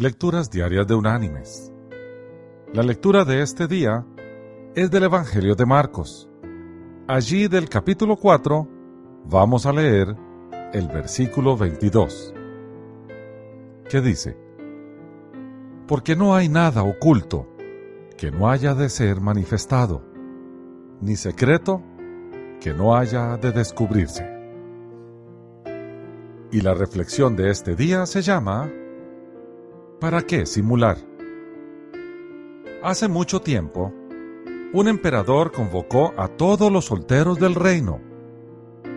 Lecturas Diarias de Unánimes. La lectura de este día es del Evangelio de Marcos. Allí del capítulo 4 vamos a leer el versículo 22, que dice, Porque no hay nada oculto que no haya de ser manifestado, ni secreto que no haya de descubrirse. Y la reflexión de este día se llama ¿Para qué simular? Hace mucho tiempo, un emperador convocó a todos los solteros del reino,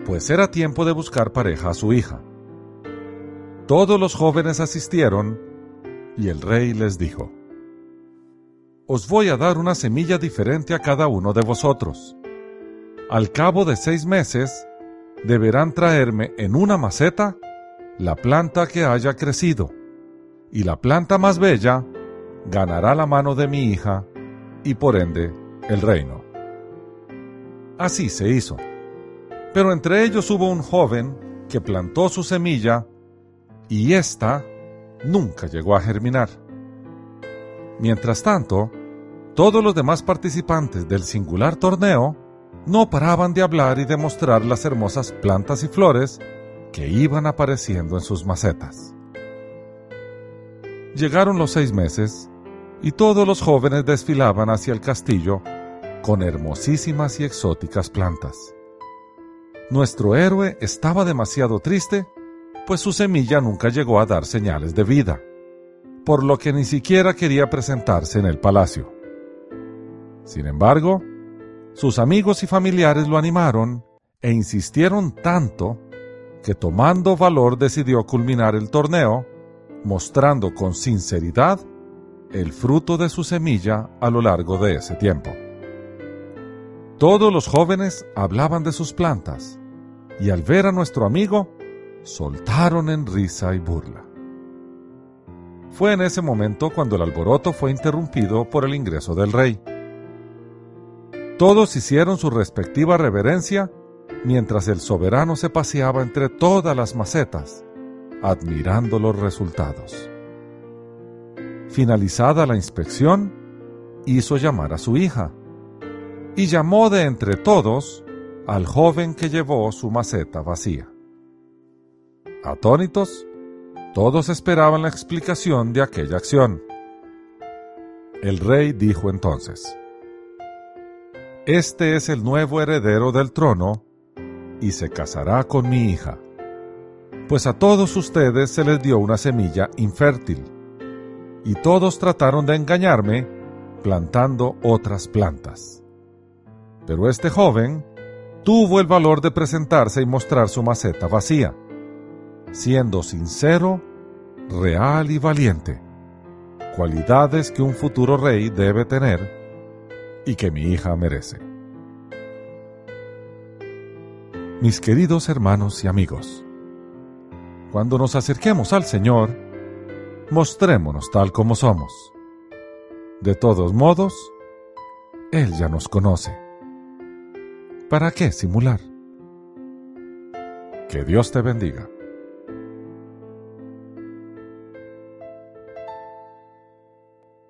pues era tiempo de buscar pareja a su hija. Todos los jóvenes asistieron y el rey les dijo, Os voy a dar una semilla diferente a cada uno de vosotros. Al cabo de seis meses, deberán traerme en una maceta la planta que haya crecido y la planta más bella ganará la mano de mi hija y por ende el reino. Así se hizo. Pero entre ellos hubo un joven que plantó su semilla y ésta nunca llegó a germinar. Mientras tanto, todos los demás participantes del singular torneo no paraban de hablar y de mostrar las hermosas plantas y flores que iban apareciendo en sus macetas. Llegaron los seis meses y todos los jóvenes desfilaban hacia el castillo con hermosísimas y exóticas plantas. Nuestro héroe estaba demasiado triste, pues su semilla nunca llegó a dar señales de vida, por lo que ni siquiera quería presentarse en el palacio. Sin embargo, sus amigos y familiares lo animaron e insistieron tanto que tomando valor decidió culminar el torneo mostrando con sinceridad el fruto de su semilla a lo largo de ese tiempo. Todos los jóvenes hablaban de sus plantas y al ver a nuestro amigo soltaron en risa y burla. Fue en ese momento cuando el alboroto fue interrumpido por el ingreso del rey. Todos hicieron su respectiva reverencia mientras el soberano se paseaba entre todas las macetas admirando los resultados. Finalizada la inspección, hizo llamar a su hija y llamó de entre todos al joven que llevó su maceta vacía. Atónitos, todos esperaban la explicación de aquella acción. El rey dijo entonces, Este es el nuevo heredero del trono y se casará con mi hija pues a todos ustedes se les dio una semilla infértil, y todos trataron de engañarme plantando otras plantas. Pero este joven tuvo el valor de presentarse y mostrar su maceta vacía, siendo sincero, real y valiente, cualidades que un futuro rey debe tener y que mi hija merece. Mis queridos hermanos y amigos, cuando nos acerquemos al Señor, mostrémonos tal como somos. De todos modos, Él ya nos conoce. ¿Para qué simular? Que Dios te bendiga.